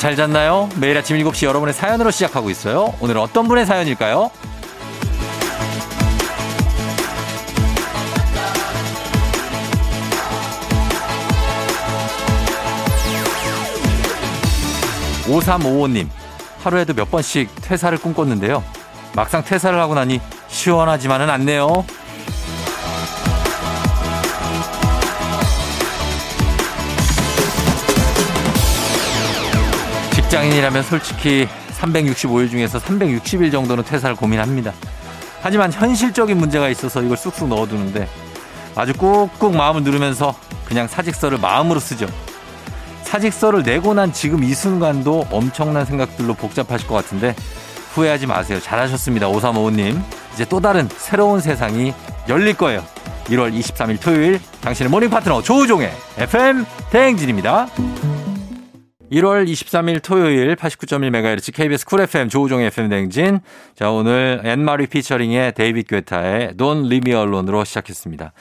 잘 잤나요? 매일 아침 7시 여러분의 사연으로 시작하고 있어요. 오늘은 어떤 분의 사연일까요? 5355님, 하루에도 몇 번씩 퇴사를 꿈꿨는데요. 막상 퇴사를 하고 나니 시원하지만은 않네요. 직장인이라면 솔직히 365일 중에서 360일 정도는 퇴사를 고민합니다. 하지만 현실적인 문제가 있어서 이걸 쑥쑥 넣어두는데 아주 꾹꾹 마음을 누르면서 그냥 사직서를 마음으로 쓰죠. 사직서를 내고 난 지금 이 순간도 엄청난 생각들로 복잡하실 것 같은데 후회하지 마세요. 잘하셨습니다. 5355님. 이제 또 다른 새로운 세상이 열릴 거예요. 1월 23일 토요일 당신의 모닝 파트너 조우종의 FM 대행진입니다. 1월 23일 토요일 89.1MHz KBS 쿨 FM 조우종의 FM 대행진. 자, 오늘 앤마리 featuring의 데이빗 게타의 Don't Leave Me Alone으로 시작했습니다.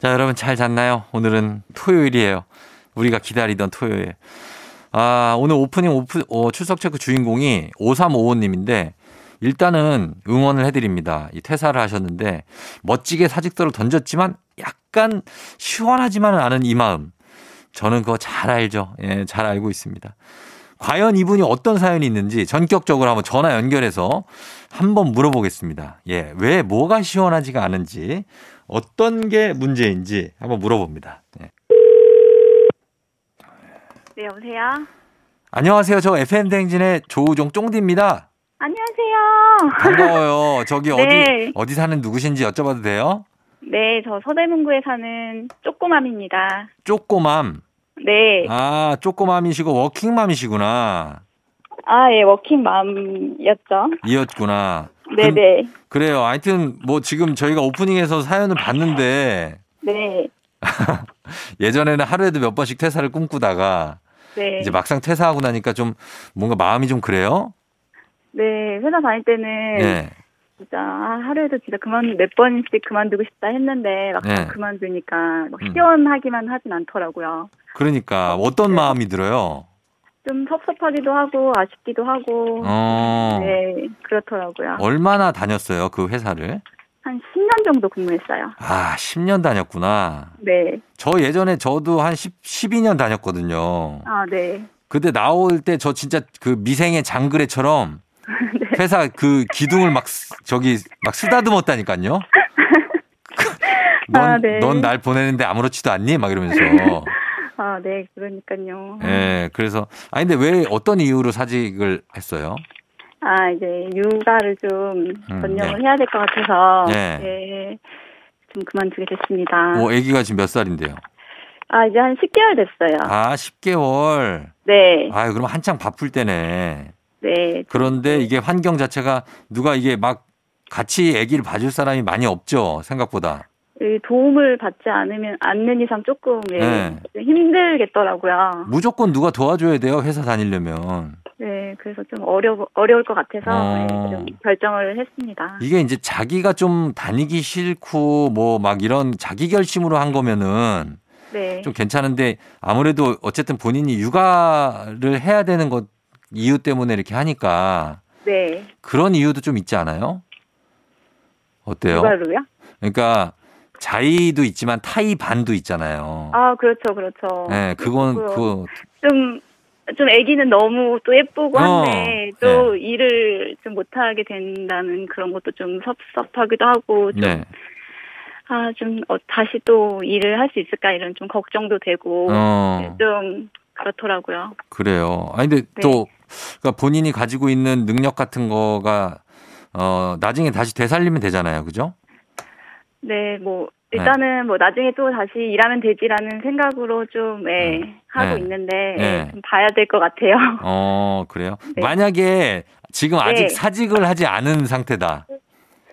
자, 여러분 잘 잤나요? 오늘은 토요일이에요. 우리가 기다리던 토요일. 아, 오늘 오프닝 오프, 어, 출석 체크 주인공이 5355님인데 일단은 응원을 해드립니다. 이 퇴사를 하셨는데 멋지게 사직서를 던졌지만 약간 시원하지만은 않은 이 마음. 저는 그거 잘 알죠. 예, 잘 알고 있습니다. 과연 이분이 어떤 사연이 있는지 전격적으로 한번 전화 연결해서 한번 물어보겠습니다. 예, 왜 뭐가 시원하지가 않은지 어떤 게 문제인지 한번 물어봅니다. 예. 네, 여보세요? 안녕하세요. 저 FM 대행진의 조우종 쫑디입니다. 안녕하세요. 반가워요. 저기 네. 어디 어디 사는 누구신지 여쭤봐도 돼요? 네, 저 서대문구에 사는 쪼꼬맘입니다. 쪼꼬맘. 네. 아, 쪼꼬맘이시고 워킹맘이시구나. 아, 예, 워킹맘이었죠. 이었구나. 네네. 그래요. 하여튼 뭐 지금 저희가 오프닝에서 사연을 봤는데 네. 예전에는 하루에도 몇 번씩 퇴사를 꿈꾸다가 네. 이제 막상 퇴사하고 나니까 좀 뭔가 마음이 좀 그래요? 네, 회사 다닐 때는 네. 진짜 아, 하루에도 진짜 그만 몇 번씩 그만두고 싶다 했는데 막상 네. 그만두니까 막 음. 시원하기만 하진 않더라고요. 그러니까 어떤 마음이 들어요? 좀 섭섭하기도 하고 아쉽기도 하고 어. 네, 그렇더라고요. 얼마나 다녔어요, 그 회사를? 한 10년 정도 근무했어요. 아, 10년 다녔구나. 네. 저 예전에 저도 한 10, 12년 다녔거든요. 아, 네. 그때 나올 때 저 진짜 그 미생의 장그래처럼 회사 그 기둥을 막 쓰- 저기 막 쓰다듬었다니까요. 넌, 아, 네. 넌날 보내는데 아무렇지도 않니? 막 이러면서. 아, 네, 그러니까요. 예, 그래서, 아니, 근데 왜 어떤 이유로 사직을 했어요? 아, 이제 육아를 좀 음, 전념을 네. 해야 될 것 같아서 네. 네, 좀 그만두게 됐습니다. 오, 아기가 지금 몇 살인데요? 아, 이제 한 10개월 됐어요. 아, 10개월. 네, 아유, 그럼 한창 바쁠 때네. 네, 그런데 이게 환경 자체가 누가 이게 막 같이 아기를 봐줄 사람이 많이 없죠, 생각보다. 이 도움을 받지 않으면 않는 이상 조금 예, 네. 좀 힘들겠더라고요. 무조건 누가 도와줘야 돼요, 회사 다니려면. 네, 그래서 좀 어려 어려울 것 같아서 어. 예, 좀 결정을 했습니다. 이게 이제 자기가 좀 다니기 싫고 뭐 막 이런 자기 결심으로 한 거면은 네, 좀 괜찮은데 아무래도 어쨌든 본인이 육아를 해야 되는 것 이유 때문에 이렇게 하니까 네, 그런 이유도 좀 있지 않아요? 어때요? 육아로요? 그러니까 자의도 있지만 타의 반도 있잖아요. 아, 그렇죠, 그렇죠. 네, 그건. 그 좀, 좀 아기는 너무 또 예쁘고 어, 한데, 또 일을 좀 못하게 된다는 그런 것도 좀 섭섭하기도 하고, 좀, 네. 아, 좀, 어, 다시 또 일을 할 수 있을까, 이런 좀 걱정도 되고, 어. 네, 좀, 그렇더라고요. 그래요. 아니 근데 네. 또 그러니까 본인이 가지고 있는 능력 같은 거가 어 나중에 다시 되살리면 되잖아요. 그죠? 네, 뭐, 일단은 뭐, 나중에 또 다시 일하면 되지라는 생각으로 좀, 예, 하고 네. 있는데, 네. 예, 좀 봐야 될 것 같아요. 어, 그래요. 네. 만약에 지금 아직 네. 사직을 하지 않은 상태다.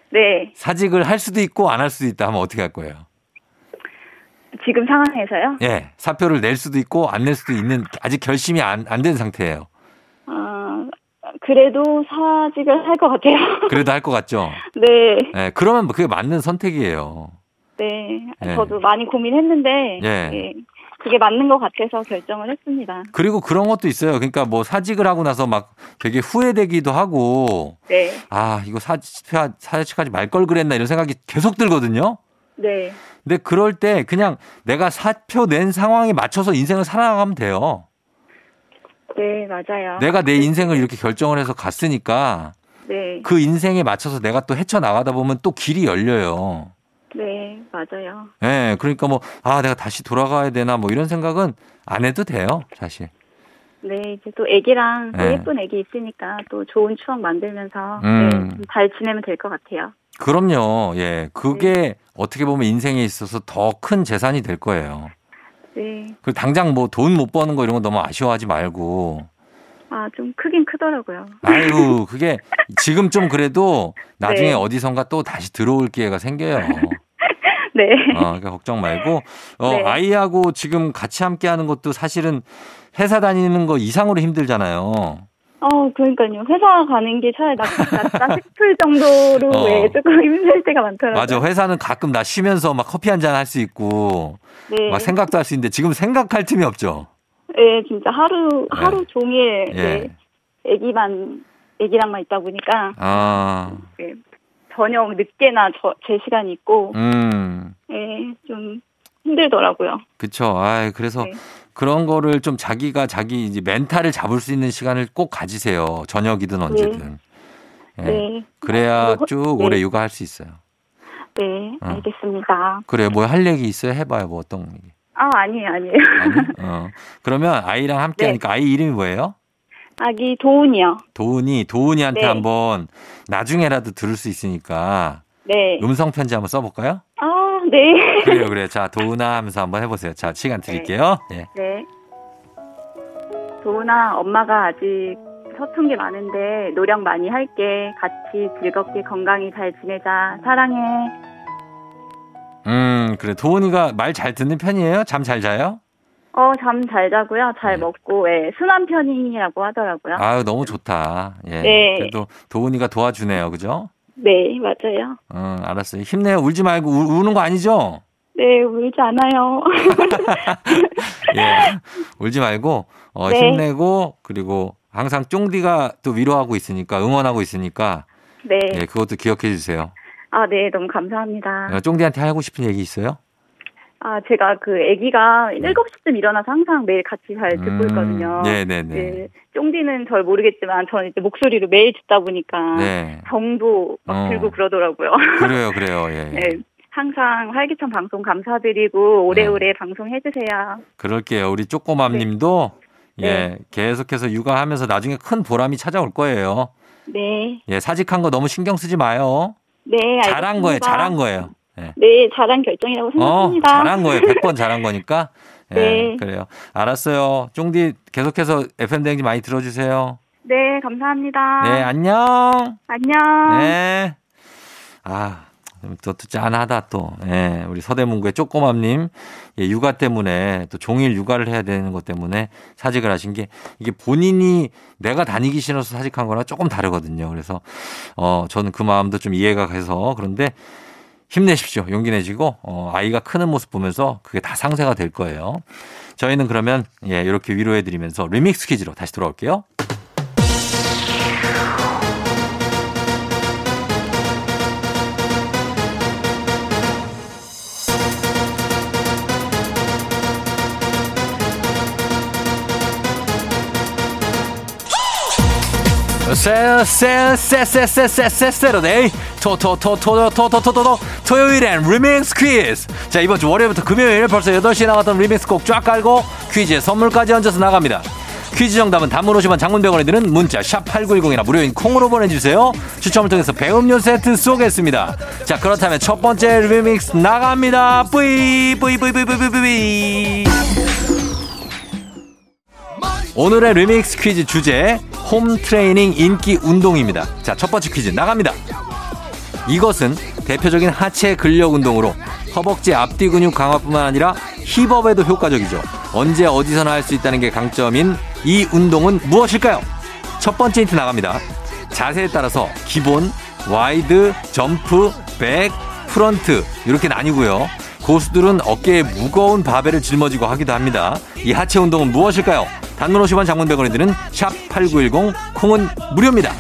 네, 사직을 할 수도 있고 안 할 수도 있다 하면 어떻게 할 거예요? 지금 상황에서요. 예. 사표를 낼 수도 있고 안 낼 수도 있는 아직 결심이 안 안 된 상태예요. 아, 그래도 사직을 할 것 같아요. 그래도 할 것 같죠? 네. 예. 그러면 그게 맞는 선택이에요. 네, 네. 저도 많이 고민했는데, 예. 예, 그게 맞는 것 같아서 결정을 했습니다. 그리고 그런 것도 있어요. 그러니까 뭐 사직을 하고 나서 막 되게 후회되기도 하고 네, 아 이거 사, 사, 사직까지 말 걸 그랬나 이런 생각이 계속 들거든요. 네, 근데 그럴 때 그냥 내가 사표 낸 상황에 맞춰서 인생을 살아가면 돼요. 네, 맞아요. 내가 내 인생을 이렇게 결정을 해서 갔으니까 네, 그 인생에 맞춰서 내가 또 헤쳐나가다 보면 또 길이 열려요. 네, 맞아요. 예, 네, 그러니까 뭐, 아, 내가 다시 돌아가야 되나 뭐 이런 생각은 안 해도 돼요, 사실. 네, 이제 또 애기랑 또 네. 예쁜 애기 있으니까 또 좋은 추억 만들면서 음. 네, 좀잘 지내면 될 것 같아요. 그럼요, 예. 그게 어떻게 보면 인생에 있어서 더 큰 재산이 될 거예요. 네, 그리고 당장 뭐 돈 못 버는 거 이런 거 너무 아쉬워하지 말고. 아, 좀 크긴 크더라고요. 아유, 그게 지금 좀 그래도 나중에 네. 어디선가 또 다시 들어올 기회가 생겨요. 네, 어, 그러니까 걱정 말고 어, 네. 아이하고 지금 같이 함께 하는 것도 사실은 회사 다니는 거 이상으로 힘들잖아요. 어, 그러니까요. 회사 가는 게 차라리 낫, 낫다 싶을 정도로 어. 예, 조금 힘들 때가 많더라고요. 맞아. 회사는 가끔 나 쉬면서 막 커피 한 잔 할 수 있고 네, 막 생각도 할 수 있는데 지금 생각할 틈이 없죠. 네, 진짜 하루 하루 종일 예. 네, 애기만 애기랑만 있다 보니까 아, 네, 저녁 늦게나 저, 제 시간이 있고 음, 예, 좀 힘들더라고요. 그쵸. 아, 그래서 네. 그런 거를 좀 자기가 자기 이제 멘탈을 잡을 수 있는 시간을 꼭 가지세요. 저녁이든 언제든. 예. 네, 그래야 뭐, 쭉 네. 오래 육아할 수 있어요. 네, 어. 알겠습니다. 그래, 뭐 할 얘기 있어요? 해봐요. 뭐 어떤 얘기. 아, 아니에요, 아니에요. 아니? 어. 그러면 아이랑 함께 네. 하니까 아이 이름이 뭐예요? 아기 도훈이요. 도훈이, 도훈이한테 네. 한번 나중에라도 들을 수 있으니까 네. 음성 편지 한번 써볼까요? 아, 네. 그래요, 그래요. 자, 도훈아 하면서 한번 해보세요. 자, 시간 드릴게요. 예. 네. 도훈아, 엄마가 아직 서툰 게 많은데 노력 많이 할게. 같이 즐겁게 건강히 잘 지내자. 사랑해. 음, 그래. 도훈이가 말 잘 듣는 편이에요? 잠 잘 자요? 어, 잠 잘 자고요. 잘 네. 먹고, 예, 순한 편이라고 하더라고요. 아유, 너무 좋다. 예. 네. 그래도 도훈이가 도와주네요. 그죠? 네, 맞아요. 응, 알았어요. 힘내요. 울지 말고 우, 우는 거 아니죠? 네, 울지 않아요. 예. 울지 말고 어, 네. 힘내고 그리고 항상 쫑디가 또 위로하고 있으니까 응원하고 있으니까 네. 예, 그것도 기억해 주세요. 아, 네, 너무 감사합니다. 어, 쫑디한테 하고 싶은 얘기 있어요? 아, 제가 그 아기가 7시쯤 일어나서 항상 매일 같이 잘 듣고 음, 있거든요. 네네네. 네, 쫑디는 잘 모르겠지만 저는 이제 목소리를 매일 듣다 보니까 네. 정도 막 어. 들고 그러더라고요. 그래요, 그래요. 예. 네, 항상 활기찬 방송 감사드리고 오래오래 방송해 주세요. 그럴게요. 우리 쪼꼬맘 님도 네. 예, 계속해서 육아하면서 나중에 큰 보람이 찾아올 거예요. 네, 예, 사직한 거 너무 신경 쓰지 마요. 네, 알겠습니다. 잘한 거예요, 잘한 거예요. 예. 네, 잘한 결정이라고 어, 생각합니다. 잘한 거예요. 100번 잘한 거니까. 예, 네. 그래요. 알았어요. 쫑디 계속해서 FM대행지 많이 들어주세요. 네, 감사합니다. 네, 안녕. 안녕. 네. 아, 또, 또 짠하다 또. 예, 우리 서대문구의 쪼꼬맘님. 예, 육아 때문에 또 종일 육아를 해야 되는 것 때문에 사직을 하신 게 이게 본인이 내가 다니기 싫어서 사직한 거랑 조금 다르거든요. 그래서 어, 저는 그 마음도 좀 이해가 가서 그런데 힘내십시오. 용기 내시고 어, 아이가 크는 모습 보면서 그게 다 상세가 될 거예요. 저희는 그러면 예, 이렇게 위로해 드리면서 리믹스 퀴즈로 다시 돌아올게요. 세, 세, 세, 세, 세, 세, 세, Saturday. 토토토 토 토 토 토 토 토 토요일엔 리믹스 퀴즈. 자 이번 주 월요일부터 금요일 벌써 8시에 나왔던 리믹스 곡 쫙 깔고 퀴즈에 선물까지 얹어서 나갑니다. 퀴즈 정답은 단문 50원 장문 백 원이 드는 문자 샵 8910이나 무료인 콩으로 보내주세요. 추첨을 통해서 배음료 세트 쏘겠습니다. 자 그렇다면 첫 번째 리믹스 나갑니다. 뿌이 뿌이 뿌이 뿌이 뿌이 뿌이 뿌이. 오늘의 리믹스 퀴즈 주제 홈 트레이닝 인기 운동입니다. 자, 첫 번째 퀴즈 나갑니다. 이것은 대표적인 하체 근력 운동으로 허벅지 앞뒤 근육 강화뿐만 아니라 힙업에도 효과적이죠. 언제 어디서나 할 수 있다는 게 강점인 이 운동은 무엇일까요? 첫 번째 힌트 나갑니다. 자세에 따라서 기본, 와이드, 점프, 백, 프런트 이렇게 나뉘고요. 고수들은 어깨에 무거운 바벨을 짊어지고 하기도 합니다. 이 하체 운동은 무엇일까요? 단문 50원 장문 100원이 드는 샵8910 콩은 무료입니다.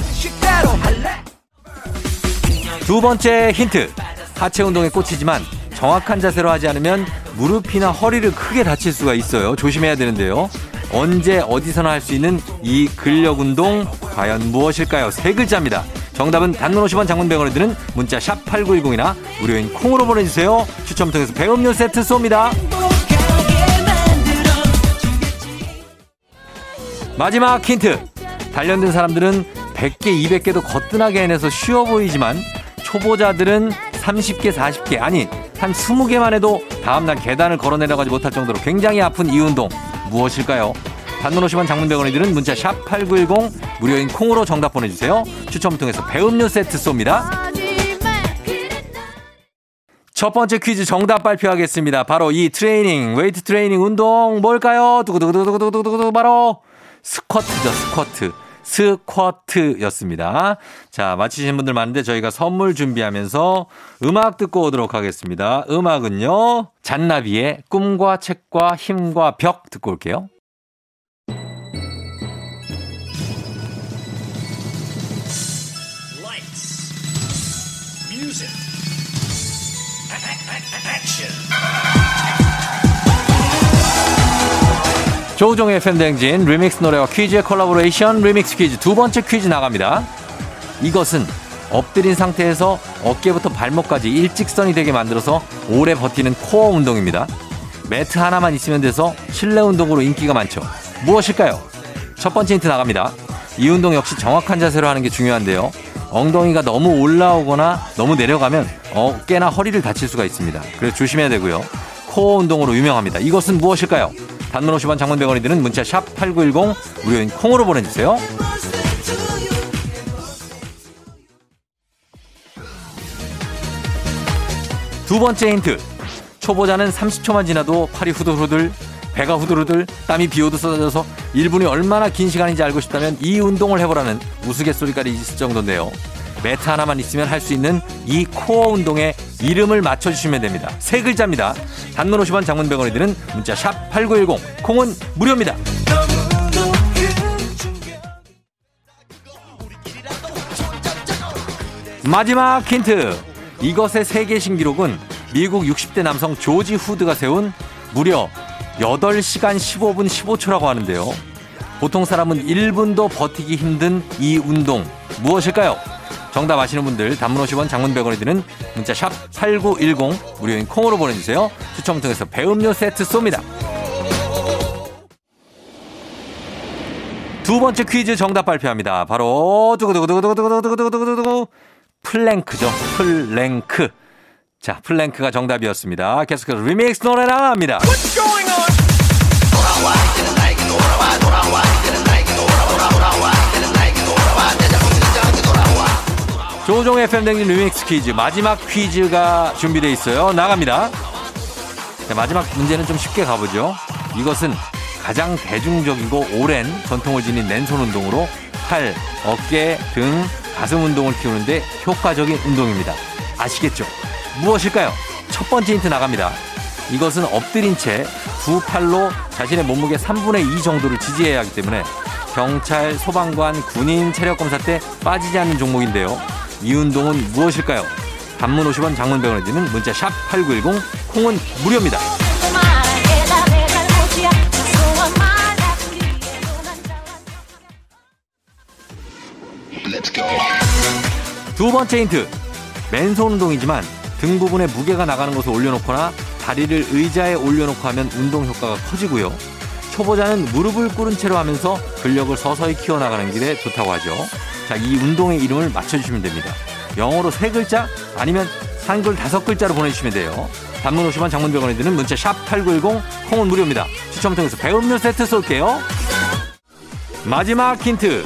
두 번째 힌트. 하체 운동에 꽂히지만 정확한 자세로 하지 않으면 무릎이나 허리를 크게 다칠 수가 있어요. 조심해야 되는데요. 언제 어디서나 할 수 있는 이 근력 운동 과연 무엇일까요? 세 글자입니다. 정답은 단문 50원 장문 100원에 드는 문자 샵 8910이나 무료인 콩으로 보내주세요. 추첨 통해서 배음료 세트 쏩니다. 마지막 힌트. 단련된 사람들은 100개, 200개도 거뜬하게 해내서 쉬워 보이지만 초보자들은 30개, 40개, 아니, 한 20개만 해도 다음날 계단을 걸어 내려가지 못할 정도로 굉장히 아픈 이 운동 무엇일까요? 단문 50원 장문 100원이 드는 문자 샵 8910 무료인 콩으로 정답 보내주세요. 추첨 통해서 배음료 세트 쏩니다. 첫 번째 퀴즈 정답 발표하겠습니다. 바로 이 트레이닝, 웨이트 트레이닝 운동 뭘까요? 두구두구두구두구두구 바로 스쿼트죠, 스쿼트. 스쿼트였습니다. 자, 맞히신 분들 많은데 저희가 선물 준비하면서 음악 듣고 오도록 하겠습니다. 음악은요, 잔나비의 꿈과 책과 힘과 벽 듣고 올게요. 조우종의 FM댕진 리믹스 노래와 퀴즈의 콜라보레이션 리믹스 퀴즈 두 번째 퀴즈 나갑니다. 이것은 엎드린 상태에서 어깨부터 발목까지 일직선이 되게 만들어서 오래 버티는 코어 운동입니다. 매트 하나만 있으면 돼서 실내 운동으로 인기가 많죠. 무엇일까요? 첫 번째 힌트 나갑니다. 이 운동 역시 정확한 자세로 하는 게 중요한데요. 엉덩이가 너무 올라오거나 너무 내려가면 어깨나 허리를 다칠 수가 있습니다. 그래서 조심해야 되고요. 코어 운동으로 유명합니다. 이것은 무엇일까요? 단문 50원 장문 100원이 드는 문자 샵 8910 무료인 콩으로 보내주세요. 두 번째 힌트. 초보자는 30초만 지나도 팔이 후들후들, 배가 후들후들, 땀이 비 오듯 쏟아져서 1분이 얼마나 긴 시간인지 알고 싶다면 이 운동을 해보라는 우스갯소리까지 있을 정도인데요. 매트 하나만 있으면 할 수 있는 이 코어 운동의 이름을 맞춰주시면 됩니다. 세 글자입니다. 단문 50원 장문 100원이 드는 문자 샵 8910 콩은 무료입니다. 마지막 힌트. 이것의 세계 신기록은 미국 60대 남성 조지 후드가 세운 무려 8시간 15분 15초라고 하는데요. 보통 사람은 1분도 버티기 힘든 이 운동 무엇일까요? 정답 아시는 분들 단문 50원 장문 100원이 드는 문자 샵 8910 무료인 콩으로 보내주세요. 추첨 통해서 배음료 세트 쏩니다. 두 번째 퀴즈 정답 발표합니다. 바로 두구두구두구두구두구두구두구두구 플랭크죠. 플랭크. 자, 플랭크가 정답이었습니다. 계속해서 리믹스 노래 나갑니다. 조종 FM 댕진 리믹스 퀴즈 마지막 퀴즈가 준비되어 있어요. 나갑니다. 자, 마지막 문제는 좀 쉽게 가보죠. 이것은 가장 대중적이고 오랜 전통을 지닌 맨손 운동으로 팔, 어깨, 등, 가슴 운동을 키우는데 효과적인 운동입니다. 아시겠죠? 무엇일까요? 첫 번째 힌트 나갑니다. 이것은 엎드린 채 두 팔로 자신의 몸무게 3분의 2 정도를 지지해야 하기 때문에 경찰, 소방관, 군인 체력 검사 때 빠지지 않는 종목인데요. 이 운동은 무엇일까요? 단문 50원 장문 100원에 드는 문자 샵 8910 콩은 무료입니다. 두 번째 힌트. 맨손 운동이지만 등 부분에 무게가 나가는 것을 올려놓거나 다리를 의자에 올려놓고 하면 운동 효과가 커지고요. 초보자는 무릎을 꿇은 채로 하면서 근력을 서서히 키워나가는 길에 좋다고 하죠. 자, 이 운동의 이름을 맞춰주시면 됩니다. 영어로 세 글자 아니면 한글 다섯 글자로 보내주시면 돼요. 단문 50원 장문 100원에 드는 문자 샵 8910 콩은 무료입니다. 추첨 통해서 배음료 세트 쏠게요. 마지막 힌트.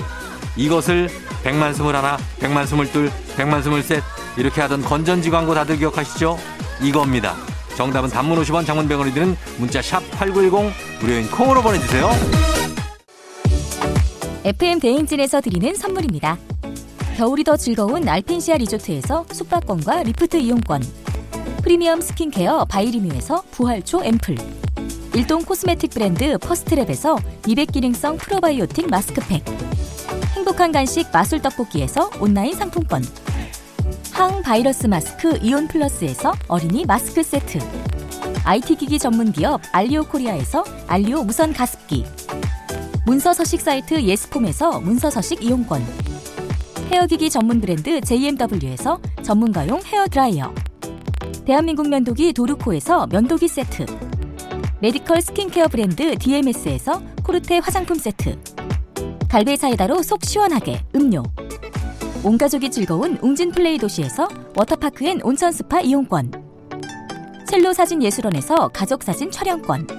이것을 백만 스물 하나, 백만 스물 둘, 백만 스물 셋 이렇게 하던 건전지 광고 다들 기억하시죠? 이겁니다. 정답은 단문 50원 장문 100원이 드는 문자 샵 8910 무료인 콩으로 보내주세요. FM 대행진에서 드리는 선물입니다. 겨울이 더 즐거운 알펜시아 리조트에서 숙박권과 리프트 이용권 프리미엄 스킨케어 바이리뮤에서 부활초 앰플 일동 코스메틱 브랜드 퍼스트랩에서 미백 기능성 프로바이오틱 마스크팩 행복한 간식 마술 떡볶이에서 온라인 상품권 항바이러스 마스크 이온 플러스에서 어린이 마스크 세트 IT 기기 전문 기업 알리오 코리아에서 알리오 무선 가습기 문서 서식 사이트 예스폼에서 문서 서식 이용권. 헤어기기 전문 브랜드 JMW에서 전문가용 헤어 드라이어. 대한민국 면도기 도르코에서 면도기 세트. 메디컬 스킨케어 브랜드 DMS에서 코르테 화장품 세트. 갈배 사이다로 속 시원하게 음료. 온 가족이 즐거운 웅진 플레이 도시에서 워터파크 and 온천 스파 이용권. 첼로 사진 예술원에서 가족 사진 촬영권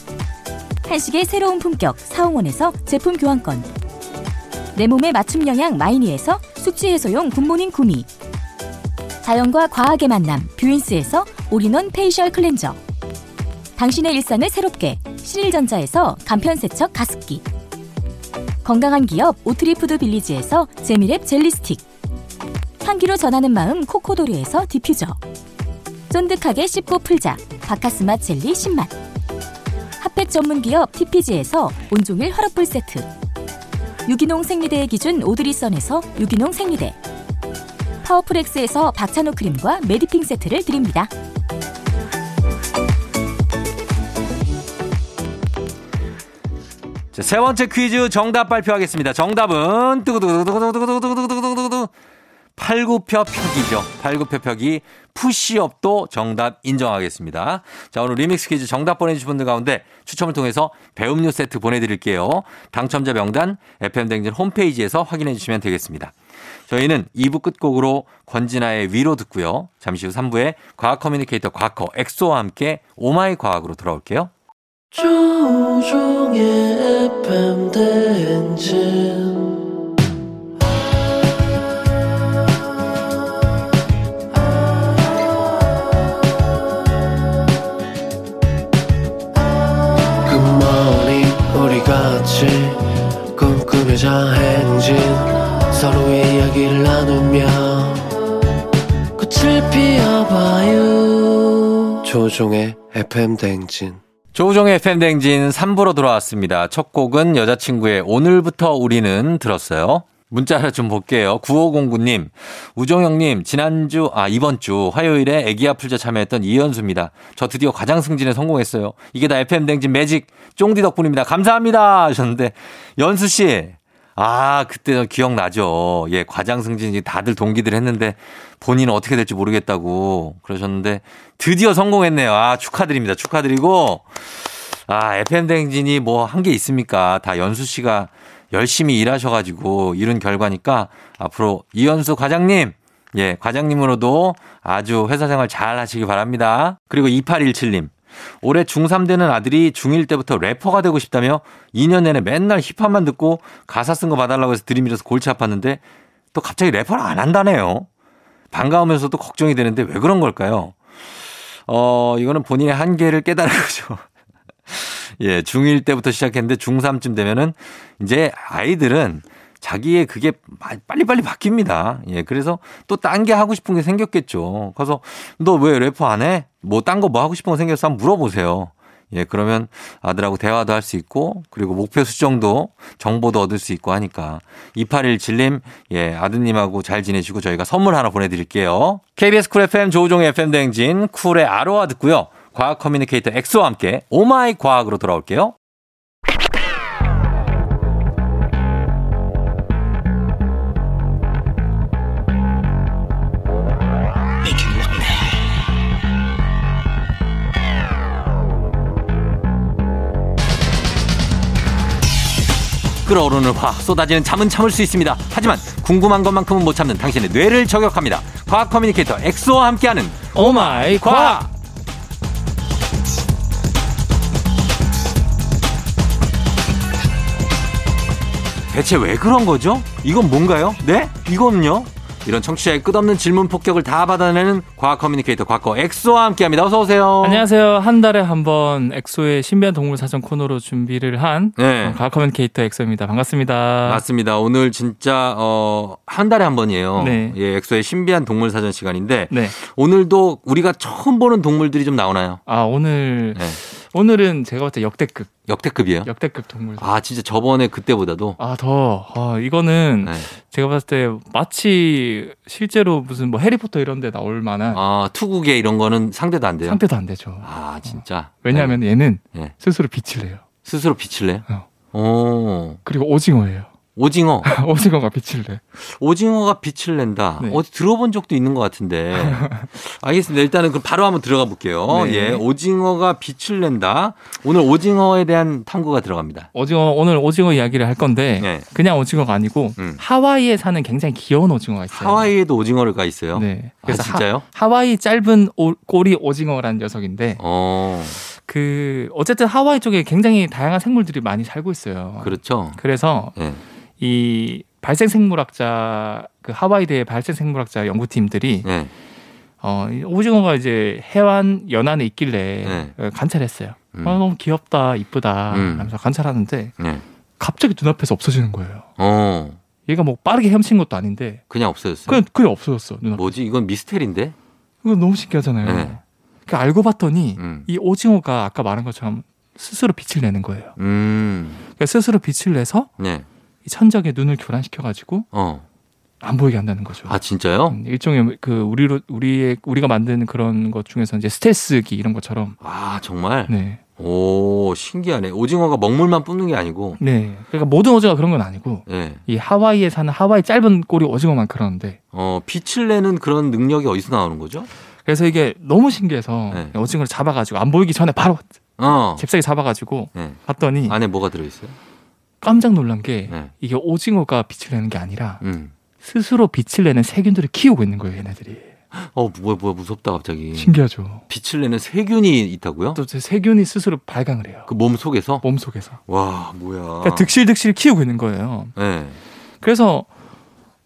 한식의 새로운 품격 사홍원에서 제품 교환권. 내 몸에 맞춤 영양 마이니에서 숙취 해소용 굿모닝 구미. 자연과 과학의 만남 뷰인스에서 올인원 페이셜 클렌저. 당신의 일상을 새롭게 신일전자에서 간편세척 가습기. 건강한 기업 오트리푸드 빌리지에서 재미랩 젤리스틱. 향기로 전하는 마음 코코도리에서 디퓨저. 쫀득하게 씹고 풀자. 박카스맛 젤리 10만. 핫팩 전문 기업 TPG에서 온종일 화롯불 세트 유기농 생리대의 기준 오드리선에서 유기농 생리대 파워풀엑스에서 박찬호 크림과 메디핑 세트를 드립니다. 자, 세 번째 퀴즈 정답 발표하겠습니다. 정답은 두구두구두구두구두구두구두구두구 팔굽혀 펴기죠. 팔굽혀 펴기 푸시업도 정답 인정하겠습니다. 자, 오늘 리믹스 퀴즈 정답 보내주신 분들 가운데 추첨을 통해서 배음료 세트 보내드릴게요. 당첨자 명단 FM댕진 홈페이지에서 확인해 주시면 되겠습니다. 저희는 2부 끝곡으로 권진아의 위로 듣고요. 잠시 후 3부에 과학 커뮤니케이터 과커 엑소와 함께 오마이 과학으로 돌아올게요. 조종의 FM 대행진 이야기를 나누며 꽃을 피워봐요 조종의 FM 대행진 조우종의 FM댕진 3부로 돌아왔습니다. 첫 곡은 여자친구의 오늘부터 우리는 들었어요. 문자를 좀 볼게요. 9509님, 우종영님, 지난주, 아, 이번 주 화요일에 애기야 풀자 참여했던 이현수입니다. 저 드디어 과장 승진에 성공했어요. 이게 다 FM댕진 매직 쫑디 덕분입니다. 감사합니다. 하셨는데, 연수씨, 아, 그때 기억나죠. 예, 과장 승진 다들 동기들 했는데 본인은 어떻게 될지 모르겠다고 그러셨는데 드디어 성공했네요. 아, 축하드립니다. 축하드리고 아, FM댕진이 뭐 한 게 있습니까? 다 연수 씨가 열심히 일하셔가지고 이룬 결과니까 앞으로 이현수 과장님, 예, 과장님으로도 아주 회사 생활 잘 하시기 바랍니다. 그리고 2817님. 올해 중3 되는 아들이 중1 때부터 래퍼가 되고 싶다며 2년 내내 맨날 힙합만 듣고 가사 쓴 거 봐달라고 해서 들이밀어서 골치 아팠는데 또 갑자기 래퍼를 안 한다네요. 반가우면서도 걱정이 되는데 왜 그런 걸까요? 어, 이거는 본인의 한계를 깨달은 거죠. 예, 중1 때부터 시작했는데 중3쯤 되면은 이제 아이들은 자기의 그게 빨리빨리 바뀝니다. 예, 그래서 또 딴 게 하고 싶은 게 생겼겠죠. 그래서 너 왜 래퍼 안 해? 뭐 딴 거 뭐 하고 싶은 거 생겼어? 한번 물어보세요. 예, 그러면 아들하고 대화도 할 수 있고, 그리고 목표 수정도 정보도 얻을 수 있고 하니까. 2817님, 예, 아드님하고 잘 지내시고 저희가 선물 하나 보내드릴게요. KBS 쿨 FM 조우종의 FM 대행진 쿨의 아로하 듣고요. 과학 커뮤니케이터 엑소와 함께 오마이 과학으로 돌아올게요. 끓어오르는 화 쏟아지는 잠은 참을 수 있습니다. 하지만 궁금한 것만큼은 못 참는 당신의 뇌를 저격합니다. 과학 커뮤니케이터 엑소와 함께하는 오마이 과학. 과학. 대체 왜 그런 거죠? 이건 뭔가요? 네? 이건요? 이런 청취자의 끝없는 질문 폭격을 다 받아내는 과학 커뮤니케이터 과커 엑소와 함께합니다. 어서 오세요. 안녕하세요. 한 달에 한 번 엑소의 신비한 동물 사전 코너로 준비를 한 네. 과학 커뮤니케이터 엑소입니다. 반갑습니다. 맞습니다. 오늘 진짜 어, 한 달에 한 번이에요. 네. 예, 엑소의 신비한 동물 사전 시간인데 네. 오늘도 우리가 처음 보는 동물들이 좀 나오나요? 아 오늘 네. 오늘은 제가 봤을 때 역대급 역대급이에요. 역대급 동물. 아, 진짜 저번에 그때보다도 아 더. 아 이거는 네. 제가 봤을 때 마치 실제로 무슨 뭐 해리포터 이런 데 나올 만한 아, 투구게 이런 거는 상대도 안 돼요. 상대도 안 되죠. 아, 진짜. 왜냐하면 얘는 네. 스스로 빛을 내요. 스스로 빛을 내요. 어. 오. 그리고 오징어예요. 오징어. 오징어가 빛을 내. 오징어가 빛을 낸다. 네. 어디 들어본 적도 있는 것 같은데. 알겠습니다. 일단은 그럼 바로 한번 들어가 볼게요. 네. 예. 오징어가 빛을 낸다. 오늘 오징어에 대한 탐구가 들어갑니다. 오징어 오늘 오징어 이야기를 할 건데 네. 그냥 오징어가 아니고 음. 하와이에 사는 굉장히 귀여운 오징어가 있어요. 하와이에도 오징어가 있어요. 네. 아, 진짜요? 하, 와이 짧은 오- 꼬리 오징어라는 녀석인데 어, 그 어쨌든 하와이 쪽에 굉장히 다양한 생물들이 많이 살고 있어요. 그렇죠. 그래서 예. 이 발생 생물학자 그 하와이대 발생 생물학자 연구팀들이 예. 어, 이 오징어가 이제 해완 연안에 있길래 네. 어, 관찰했어요. 음. 아, 너무 귀엽다, 이쁘다 음. 하면서 관찰하는데 예. 갑자기 눈앞에서 없어지는 거예요. 어, 얘가 뭐 빠르게 헤엄친 것도 아닌데 그냥 없어졌어요. 그냥 그냥 없어졌어 눈앞. 뭐지? 이건 미스테리인데? 이거 너무 신기하잖아요. 네. 그 알고 봤더니 음. 이 오징어가 아까 말한 것처럼 스스로 빛을 내는 거예요. 음. 그러니까 스스로 빛을 내서 네. 이 천적의 눈을 교란시켜 가지고 어. 안 보이게 한다는 거죠. 아, 진짜요? 음, 일종의 그 우리로 우리의 우리가 만드는 그런 것 중에서 이제 스텔스기 이런 것처럼 아, 정말? 네. 오, 신기하네. 오징어가 먹물만 뿜는 게 아니고. 네. 그러니까 모든 오징어가 그런 건 아니고 예. 이 하와이에 사는 하와이 짧은 꼬리 오징어만 그러는데 어, 빛을 내는 그런 능력이 어디서 나오는 거죠? 그래서 이게 너무 신기해서 네. 오징어를 잡아가지고 안 보이기 전에 바로 어. 잽싸게 잡아가지고 네. 봤더니 안에 뭐가 들어있어요? 깜짝 놀란 게 네. 이게 오징어가 빛을 내는 게 아니라 음. 스스로 빛을 내는 세균들을 키우고 있는 거예요, 얘네들이. 어, 뭐야, 뭐야, 무섭다, 갑자기. 신기하죠. 빛을 내는 세균이 있다고요? 또 세균이 스스로 발광을 해요. 그 몸 속에서? 몸 속에서. 와, 뭐야. 그러니까 득실득실 키우고 있는 거예요. 네. 그래서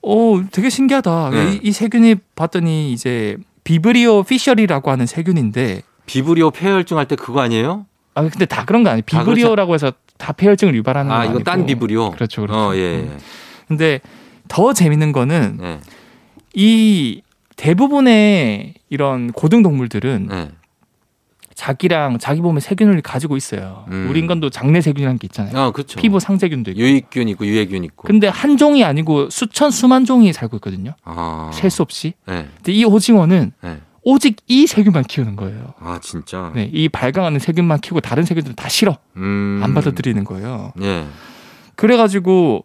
어 되게 신기하다. 네. 이, 이 세균이 봤더니 이제 비브리오 피셔리라고 하는 세균인데 비브리오 폐혈증 할 때 그거 아니에요? 아 근데 다 그런 거 아니에요. 다 비브리오라고 해서 다 폐혈증을 유발하는 건 아, 아니고. 이거 딴 비브리오? 그렇죠, 그렇죠. 어, 예, 예. 근데 더 재밌는 거는 네. 이 대부분의 이런 고등 동물들은 네. 자기랑 자기 몸에 세균을 가지고 있어요. 음. 우리 인간도 장내 세균이라는 게 있잖아요. 아, 그렇죠. 피부 상세균도 있고. 유익균 있고 유해균 있고. 근데 한 종이 아니고 수천 수만 종이 살고 있거든요. 아. 셀수 없이. 네. 근데 이 오징어는 네. 오직 이 세균만 키우는 거예요. 아, 진짜. 네, 이 발광하는 세균만 키우고 다른 세균들은 다 싫어. 음. 안 받아들이는 거예요. 예. 그래가지고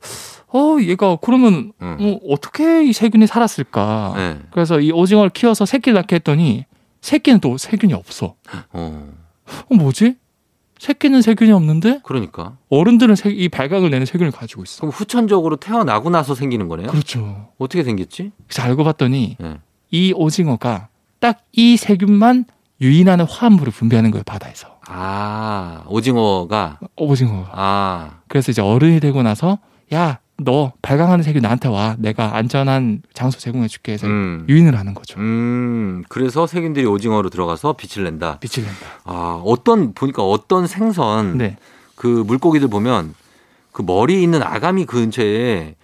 어 얘가 그러면 음. 어, 어떻게 이 세균이 살았을까? 네. 그래서 이 오징어를 키워서 새끼를 낳게 했더니 새끼는 또 세균이 없어. 어. 어 뭐지? 새끼는 세균이 없는데 그러니까. 어른들은 세- 이 발광을 내는 세균을 가지고 있어. 그럼 후천적으로 태어나고 나서 생기는 거네요? 그렇죠. 어떻게 생겼지? 그래서 알고 봤더니 예. 이 오징어가 딱 이 세균만 유인하는 화합물을 분비하는 거예요 바다에서. 아, 오징어가. 오징어가. 아, 그래서 이제 어른이 되고 나서 야 너 발광하는 세균 나한테 와 내가 안전한 장소 제공해줄게 해서 음. 유인을 하는 거죠. 음, 그래서 세균들이 오징어로 들어가서 빛을 낸다. 빛을 낸다. 아, 어떤, 보니까 어떤 생선, 네. 그 물고기들 보면 그 머리 있는 아가미 근처에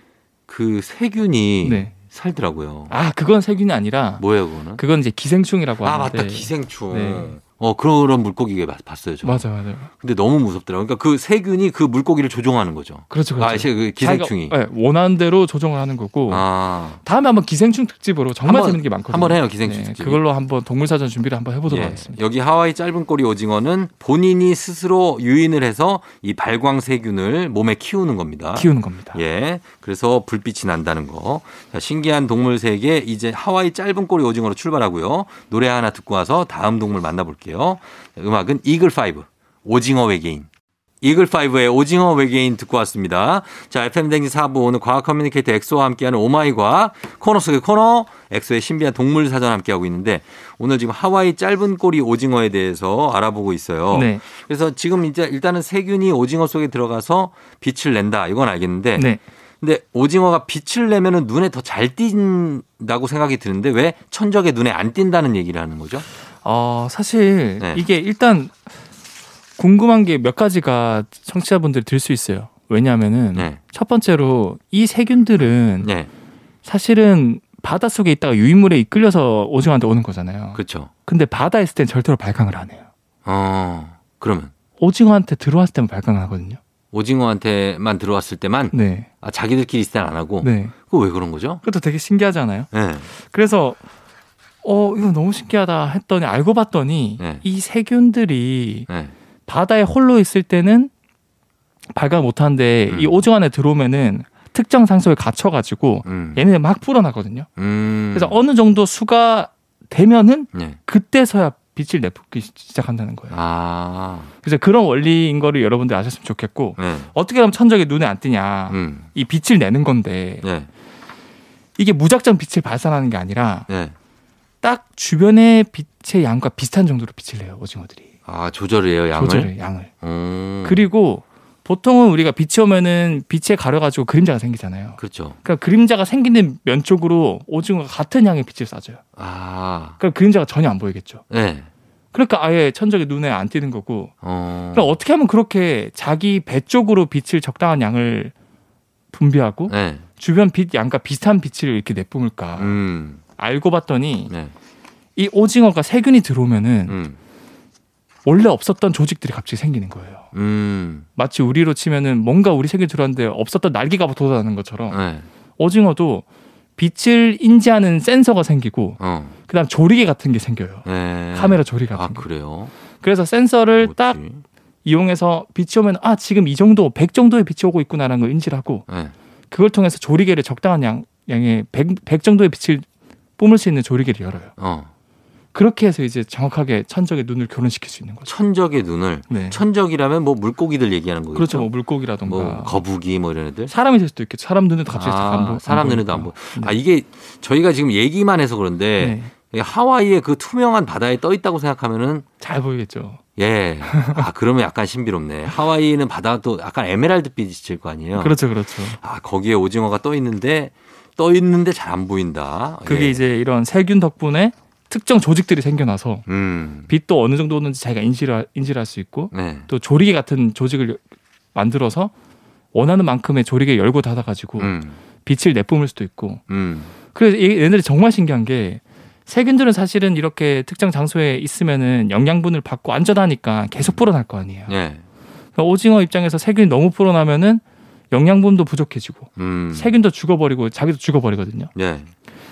그 세균이 네. 살더라고요. 아 그건 세균이 아니라 뭐예요, 그거는? 그건 이제 기생충이라고 아, 하는데. 맞다. 기생충. 네. 어, 그런 물고기 봤어요, 저. 맞아 맞아. 근데 너무 무섭더라고요. 그러니까 그 세균이 그 물고기를 조종하는 거죠. 그렇죠 그렇죠. 아, 그 기생충이. 네, 원하는 대로 조정을 하는 거고. 아. 다음에 한번 기생충 특집으로 정말 한번- 재밌는 게 많거든요. 한번 해요, 기생충 네, 특집. 그걸로 한번 동물사전 준비를 한번 해보도록 예. 하겠습니다. 여기 하와이 짧은 꼬리 오징어는 본인이 스스로 유인을 해서 이 발광 세균을 몸에 키우는 겁니다. 키우는 겁니다. 예. 그래서 불빛이 난다는 거. 자, 신기한 동물 세계 이제 하와이 짧은 꼬리 오징어로 출발하고요. 노래 하나 듣고 와서 다음 동물 만나볼게요. 음악은 이글 파이브 오징어 외계인. 이글5의 오징어 외계인 듣고 왔습니다. 자, FM대행진 4부 오늘 과학 커뮤니케이터 엑소와 함께하는 오마이 과학 코너 속의 코너 엑소의 신비한 동물 사전 함께하고 있는데 오늘 지금 하와이 짧은 꼬리 오징어에 대해서 알아보고 있어요. 네. 그래서 지금 이제 일단은 세균이 오징어 속에 들어가서 빛을 낸다. 이건 알겠는데 네. 근데 오징어가 빛을 내면은 눈에 더 잘 띈다고 생각이 드는데 왜 천적의 눈에 안 띈다는 얘기를 하는 거죠? 어, 사실 네. 이게 일단 궁금한 게 몇 가지가 청취자분들이 들 수 있어요. 왜냐하면은 네. 첫 번째로 이 세균들은 네. 사실은 바다 속에 있다가 유인물에 이끌려서 오징어한테 오는 거잖아요. 그렇죠. 근데 바다에 있을 땐 절대로 발광을 안 해요. 어. 그러면 오징어한테 들어왔을 때만 발광을 하거든요. 오징어한테만 들어왔을 때만 네. 아, 자기들끼리 땐안 하고 네. 그거 왜 그런 거죠? 그것도 되게 신기하잖아요. 네. 그래서 어 이거 너무 신기하다 했더니 알고 봤더니 네. 이 세균들이 네. 바다에 홀로 있을 때는 발광 못 하는데 음. 이 오징어 안에 들어오면은 특정 상소에 갇혀 가지고 음. 얘네 막 불어나거든요. 음. 그래서 어느 정도 수가 되면은 네. 그때서야 빛을 내뿜기 시작한다는 거예요. 아. 그래서 그런 원리인 거를 여러분들 아셨으면 좋겠고 네. 어떻게 하면 천적이 눈에 안 띄냐. 음. 이 빛을 내는 건데 네. 이게 무작정 빛을 발산하는 게 아니라 네. 딱 주변의 빛의 양과 비슷한 정도로 빛을 내요 오징어들이 아, 조절을 해요, 양을. 조절을 양을 음. 그리고 보통은 우리가 빛이 오면은 빛에 가려가지고 그림자가 생기잖아요. 그렇죠. 그러니까 그림자가 생기는 면 쪽으로 오징어가 같은 양의 빛을 쏴줘요. 아. 그럼 그림자가 전혀 안 보이겠죠. 네. 그러니까 아예 천적이 눈에 안 띄는 거고. 어. 그럼 어떻게 하면 그렇게 자기 배 쪽으로 빛을 적당한 양을 분비하고 네. 주변 빛 양과 비슷한 빛을 이렇게 내뿜을까 음. 알고 봤더니 네. 이 오징어가 세균이 들어오면은 음. 원래 없었던 조직들이 갑자기 생기는 거예요. 음. 마치 우리로 치면은 뭔가 우리 세균이 들어왔는데 없었던 날개가 돋아나는 것처럼 네. 오징어도 빛을 인지하는 센서가 생기고 어. 그다음 조리개 같은 게 생겨요. 네. 카메라 조리 같은 아, 거. 그래요? 그래서 센서를 뭐지? 딱 이용해서 빛이 오면 아 지금 이 정도 100 정도의 빛이 오고 있구나라는 걸 인지를 하고 네. 그걸 통해서 조리개를 적당한 양 양의 100, 100 정도의 빛을 뿜을 수 있는 조리개를 열어요. 어. 그렇게 해서 이제 정확하게 천적의 눈을 교란시킬 수 있는 거죠. 천적의 눈을 네. 천적이라면 뭐 물고기들 얘기하는 거겠죠. 그렇죠. 뭐 물고기라던가 뭐 거북이 뭐 이런 애들. 사람이 될 수도 있겠죠. 사람 눈에도 갑자기 아, 안 보. 사람 안 눈에도 안 보이니까. 아 이게 저희가 지금 얘기만 해서 그런데 네. 하와이의 그 투명한 바다에 떠 있다고 생각하면은 잘 보이겠죠. 예. 아 그러면 약간 신비롭네. 하와이는 바다도 약간 에메랄드 빛일 거 아니에요. 그렇죠, 그렇죠. 아 거기에 오징어가 떠 있는데 떠 있는데 잘 안 보인다. 그게 예. 이제 이런 세균 덕분에 특정 조직들이 생겨나서 음. 빛도 어느 정도 오는지 자기가 인지를 인지를 할 수 있고 네. 또 조리개 같은 조직을 만들어서 원하는 만큼의 조리개 열고 닫아 가지고 음. 빛을 내뿜을 수도 있고 음. 그래서 이- 얘네들이 정말 신기한 게 세균들은 사실은 이렇게 특정 장소에 있으면은 영양분을 받고 안전하니까 계속 불어날 거 아니에요. 예. 그러니까 오징어 입장에서 세균이 너무 불어나면은 영양분도 부족해지고 음. 세균도 죽어버리고 자기도 죽어버리거든요. 예.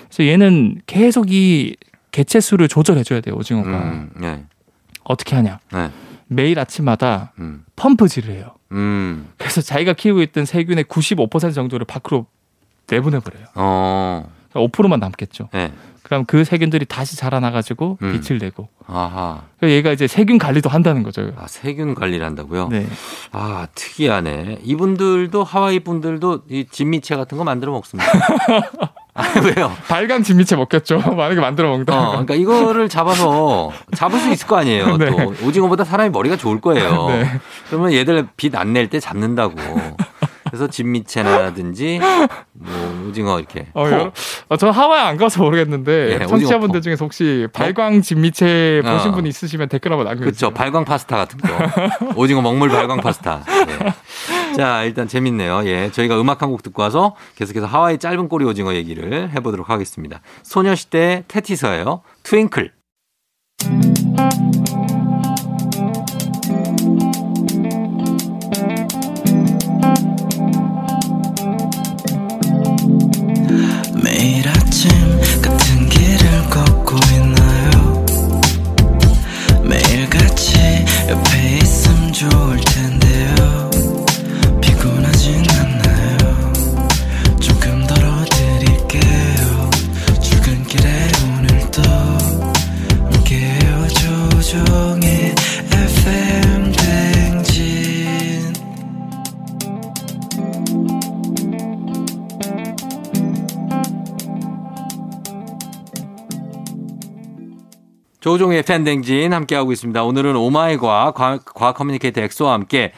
그래서 얘는 계속 이 개체 수를 조절해줘야 돼요 오징어가 음. 예. 어떻게 하냐 네. 매일 아침마다 음. 펌프질을 해요. 음. 그래서 자기가 키우고 있던 세균의 95% 정도를 밖으로 내보내버려요. 어. 그러니까 5%만 남겠죠. 예. 그럼 그 세균들이 다시 자라나가지고 음. 빛을 내고 아하. 그래서 얘가 이제 세균 관리도 한다는 거죠. 아, 세균 관리를 한다고요? 네. 아, 특이하네. 이분들도 하와이 분들도 이 진미채 같은 거 만들어 먹습니다. 아, 왜요? 발광 진미채 먹겠죠. 만약에 만들어 먹는다. 어, 그러니까 이거를 잡아서 잡을 수 있을 거 아니에요. 네. 또 오징어보다 사람이 머리가 좋을 거예요. 네. 그러면 얘들 빛안낼 때 잡는다고. 그래서 진미채라든지 뭐 오징어 이렇게. 어, 포. 여러, 어, 저는 하와이 안 가서 모르겠는데 예, 청취자분들 중에서 혹시 발광 진미채 어. 보신 분 있으시면 댓글 한번 그렇죠. 남겨주세요. 발광 파스타 같은 거. 오징어 먹물 발광 파스타. 예. 자, 일단 재밌네요. 예. 저희가 음악 한 곡 듣고 와서 계속해서 하와이 짧은 꼬리 오징어 얘기를 해보도록 하겠습니다. 소녀시대 테티서예요. 트윙클. 조우종의 FM대행진 함께하고 있습니다. 오늘은 오마이 과학, 과학, 과학 커뮤니케이터 엑소와 함께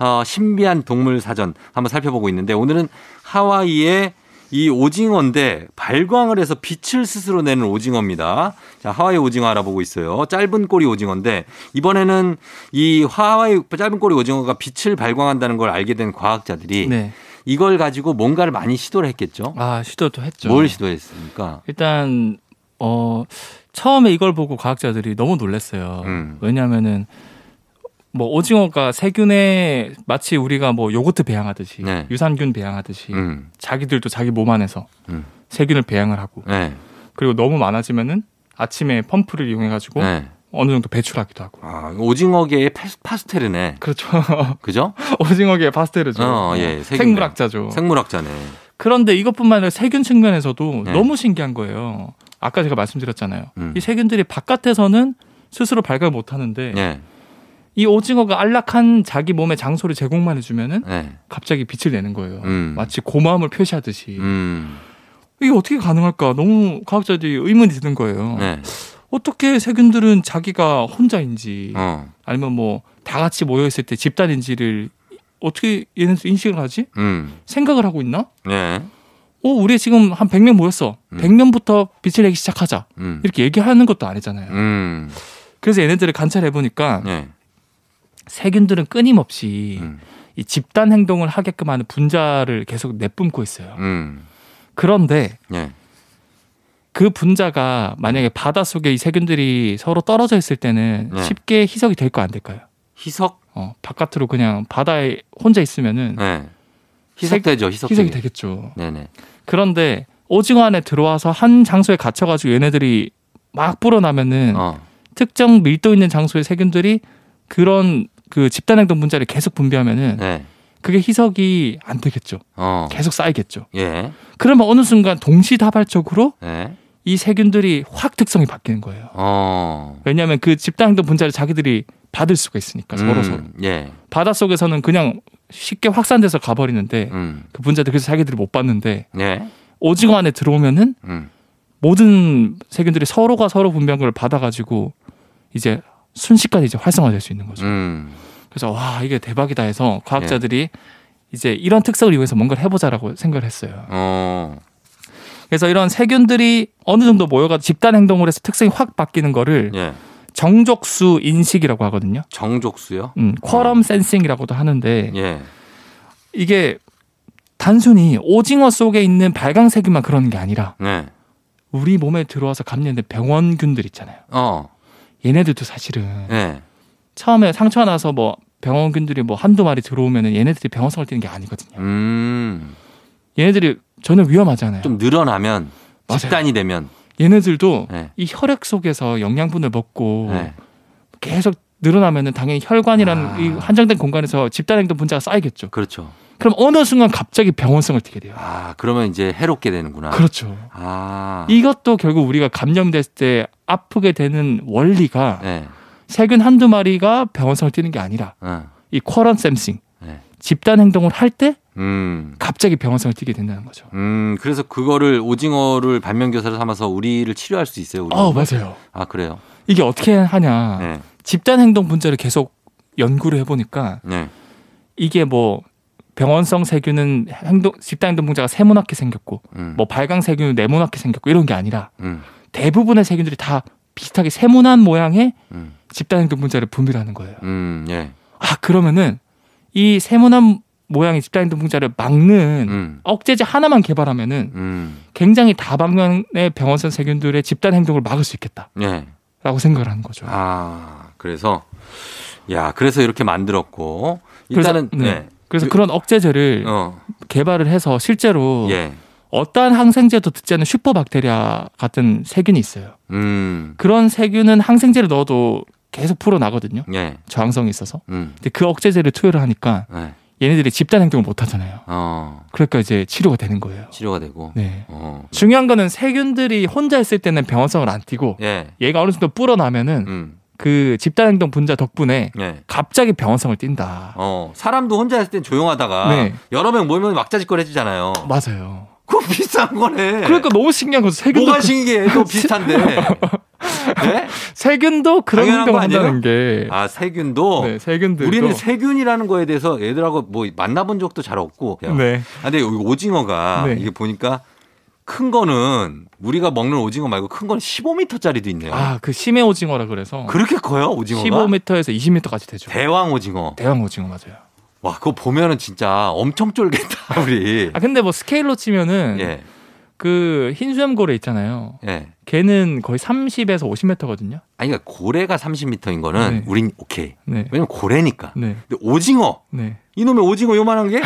어, 신비한 동물 사전 한번 살펴보고 있는데 오늘은 하와이의 이 오징어인데 발광을 해서 빛을 스스로 내는 오징어입니다. 자, 하와이 오징어 알아보고 있어요. 짧은 꼬리 오징어인데 이번에는 이 하와이 짧은 꼬리 오징어가 빛을 발광한다는 걸 알게 된 과학자들이 네. 이걸 가지고 뭔가를 많이 시도를 했겠죠. 아 시도도 했죠. 뭘 시도했습니까? 일단 어 처음에 이걸 보고 과학자들이 너무 놀랐어요. 음. 왜냐하면은 뭐 오징어가 세균에 마치 우리가 뭐 요거트 배양하듯이 네. 유산균 배양하듯이 음. 자기들도 자기 몸 안에서 음. 세균을 배양을 하고 네. 그리고 너무 많아지면은 아침에 펌프를 이용해 가지고 네. 어느 정도 배출하기도 하고. 아, 오징어계의 파스- 파스텔이네. 그렇죠. 그죠? 오징어계의 파스텔이죠. 어, 예, 세균 생물학자죠. 생물학자네. 그런데 이것뿐만 아니라 세균 측면에서도 네. 너무 신기한 거예요. 아까 제가 말씀드렸잖아요. 음. 이 세균들이 바깥에서는 스스로 발광을 못 하는데 예. 이 오징어가 안락한 자기 몸의 장소를 제공만 해주면은 네. 갑자기 빛을 내는 거예요. 음. 마치 고마움을 표시하듯이. 음. 이게 어떻게 가능할까? 너무 과학자들이 의문이 드는 거예요. 네. 어떻게 세균들은 자기가 혼자인지 어. 아니면 뭐 다 같이 모여 있을 때 집단인지를 어떻게 얘네들 인식을 하지? 음. 생각을 하고 있나? 네. 어, 우리 지금 한 100명 모였어. 음. 100명부터 빛을 내기 시작하자. 음. 이렇게 얘기하는 것도 아니잖아요. 음. 그래서 얘네들을 관찰해 보니까 네. 세균들은 끊임없이 음. 이 집단 행동을 하게끔 하는 분자를 계속 내뿜고 있어요. 음. 그런데 네. 그 분자가 만약에 바닷속에 이 세균들이 서로 떨어져 있을 때는 네. 쉽게 희석이 될거안 될까요? 희석? 어, 바깥으로 그냥 바다에 혼자 있으면은 네. 희석되죠. 희석. 희석 이 되겠죠. 네네. 그런데 오징어 안에 들어와서 한 장소에 갇혀가지고 얘네들이 막 불어나면은 어. 특정 밀도 있는 장소의 세균들이 그런 그 집단 행동 분자를 계속 분비하면은 네. 그게 희석이 안 되겠죠. 어. 계속 쌓이겠죠. 예. 그러면 어느 순간 동시다발적으로 네. 이 세균들이 확 특성이 바뀌는 거예요. 어. 왜냐하면 그 집단 행동 분자를 자기들이 받을 수가 있으니까 서로 음, 서로. 예. 바닷속에서는 그냥 쉽게 확산돼서 가버리는데 음. 그 분자들 그래서 자기들이 못 받는데 예. 오징어 안에 들어오면은 음. 모든 세균들이 서로가 서로 분비한 걸 받아가지고 이제 순식간에 이제 활성화될 수 있는 거죠. 음. 그래서 와 이게 대박이다 해서 과학자들이 이제 이런 특성을 이용해서 뭔가를 해보자라고 생각을 했어요. 어. 그래서 이런 세균들이 어느 정도 모여가 집단 행동을 해서 특성이 확 바뀌는 거를 예. 정족수 인식이라고 하거든요. 정족수요? 음, 쿼럼 센싱이라고도 하는데 예. 이게 단순히 오징어 속에 있는 발광세균만 그러는 게 아니라 네. 우리 몸에 들어와서 감염된 병원균들 있잖아요. 어. 얘네들도 사실은 예. 처음에 상처 나서 뭐 병원균들이 뭐 한두 마리 들어오면은 얘네들이 병원성을 띠는 게 아니거든요. 음. 얘네들이 전혀 위험하잖아요. 좀 늘어나면 맞아요. 집단이 되면 얘네들도 네. 이 혈액 속에서 영양분을 먹고 네. 계속 늘어나면은 당연히 혈관이라는 아. 이 한정된 공간에서 집단 행동 분자가 쌓이겠죠. 그렇죠. 그럼 어느 순간 갑자기 병원성을 띠게 돼요. 아, 그러면 이제 해롭게 되는구나. 그렇죠. 아. 이것도 결국 우리가 감염됐을 때 아프게 되는 원리가 네. 세균 한두 마리가 병원성을 띠는 게 아니라 어. 이 쿼런 샘싱 네. 집단 행동을 할 때 음. 갑자기 병원성을 띠게 된다는 거죠. 음, 그래서 그거를 오징어를 반면교사를 삼아서 우리를 치료할 수 있어요. 우리. 어 맞아요. 아, 그래요. 이게 어떻게 하냐? 네. 집단 행동 분자를 계속 연구를 해보니까 네. 이게 뭐 병원성 세균은 행동 집단 행동 분자가 세모나게 생겼고 음. 뭐 발광 세균은 네모나게 생겼고 이런 게 아니라 음. 대부분의 세균들이 다 비슷하게 세모난 모양의 음. 집단 행동 분자를 분비하는 거예요. 음. 예. 아 그러면은 이 세모난 모양의 집단 행동 분자를 막는 음. 억제제 하나만 개발하면은 음. 굉장히 다방면의 병원성 세균들의 집단 행동을 막을 수 있겠다라고 예. 생각을 하는 거죠. 아, 그래서 야, 그래서 이렇게 만들었고 일단은 그래서, 네. 네. 그래서 그- 그런 억제제를 어. 개발을 해서 실제로 예. 어떠한 항생제도 듣지 않는 슈퍼박테리아 같은 세균이 있어요. 음. 그런 세균은 항생제를 넣어도 계속 풀어나거든요. 예. 저항성이 있어서. 음. 근데 그 억제제를 투여를 하니까 네. 얘네들이 집단 행동을 못 하잖아요. 어. 그러니까 이제 치료가 되는 거예요. 치료가 되고. 네. 어. 중요한 거는 세균들이 혼자 있을 때는 병원성을 안 띠고 예. 얘가 어느 정도 불어나면은 음. 그 집단 행동 분자 덕분에 예. 갑자기 병원성을 띈다. 어, 사람도 혼자 있을 땐 조용하다가 네. 여러 명 모이면 막자지껄 해주잖아요. 맞아요. 그거 비슷한 거네. 그러니까 너무 신기한 거죠. 세균도 뭐가 그- 신기해? 또 비슷한데. 네? 세균도 그런 당연한 거 행동을 아니에요? 한다는 게. 아 세균도 네, 세균들도. 우리는 세균이라는 거에 대해서 애들하고 뭐 만나본 적도 잘 없고. 그냥. 네. 아, 근데 여기 오징어가 네. 이게 보니까 큰 거는 우리가 먹는 오징어 말고 큰 거는 15m짜리도 있네요. 아, 그 심해 오징어라 그래서 그렇게 커요 오징어가? 15m에서 20m까지 되죠. 대왕 오징어. 대왕 오징어 맞아요. 와 그거 보면은 진짜 엄청 쫄겠다 우리. 아 근데 뭐 스케일로 치면은 예, 그 흰수염고래 있잖아요. 예. 걔는 거의 30에서 50m거든요. 아니 그러니까 고래가 30m인 거는 네. 우린 오케이. 네. 왜냐면 고래니까. 네. 근데 오징어 네. 이놈의 오징어 요만한 게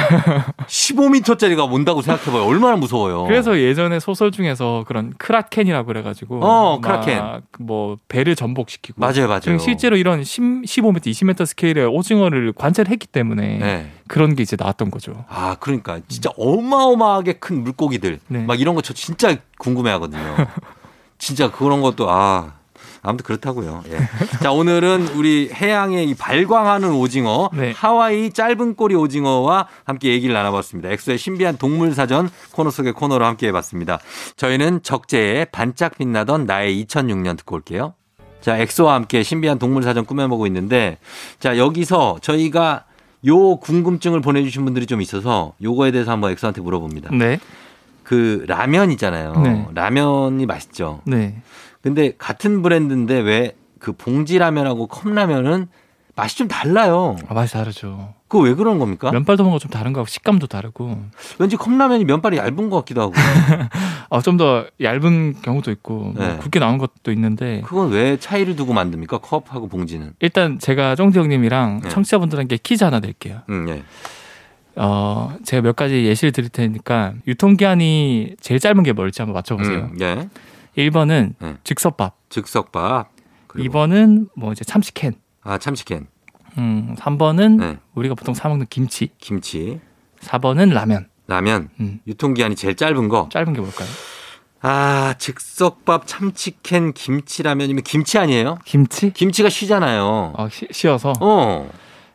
15m짜리가 온다고 생각해 봐요. 얼마나 무서워요. 그래서 예전에 소설 중에서 그런 크라켄이라고 그래 가지고 어, 막 크라켄. 뭐 배를 전복시키고 맞아요, 맞아요. 실제로 이런 10, 15m, 20m 스케일의 오징어를 관찰했기 때문에 네. 그런 게 이제 나왔던 거죠. 아, 그러니까 진짜 어마어마하게 큰 물고기들 네. 막 이런 거 저 진짜 궁금해 하거든요. 진짜 그런 것도 아 아무튼 그렇다고요. 예. 자 오늘은 우리 해양의 이 발광하는 오징어 네. 하와이 짧은 꼬리 오징어와 함께 얘기를 나눠봤습니다. 엑소의 신비한 동물 사전 코너 속의 코너로 함께 해봤습니다. 저희는 적재의 반짝 빛나던 나의 2006년 듣고 올게요. 자 엑소와 함께 신비한 동물 사전 꾸며보고 있는데 자 여기서 저희가 요 궁금증을 보내주신 분들이 좀 있어서 요거에 대해서 한번 엑소한테 물어봅니다. 네. 그 라면 있잖아요. 네. 라면이 맛있죠. 네. 근데 같은 브랜드인데 왜 그 봉지 라면하고 컵 라면은 맛이 좀 달라요. 아, 맛이 다르죠. 그거 왜 그런 겁니까? 면발도 뭔가 좀 다른 거 같고 식감도 다르고 왠지 컵라면이 면발이 얇은 것 같기도 하고. 어, 좀 더 얇은 경우도 있고 뭐 네. 굵게 나온 것도 있는데 그건 왜 차이를 두고 만듭니까? 컵하고 봉지는. 일단 제가 쫑지 형님이랑 네. 청취자분들에게 퀴즈 하나 낼게요. 음, 예. 어, 제가 몇 가지 예시를 드릴 테니까 유통기한이 제일 짧은 게 뭘지 한번 맞춰보세요. 음, 예. 1번은 네. 즉석밥, 즉석밥. 그리고 2번은 뭐 이제 참치캔, 아, 참치캔. 음, 3번은 네. 우리가 보통 사 먹는 김치, 김치. 4번은 라면. 라면. 음, 유통기한이 제일 짧은 거. 짧은 게 뭘까요? 아, 즉석밥, 참치캔, 김치라면이면 김치 아니에요? 김치? 김치가 쉬잖아요. 어, 시, 쉬어서 어.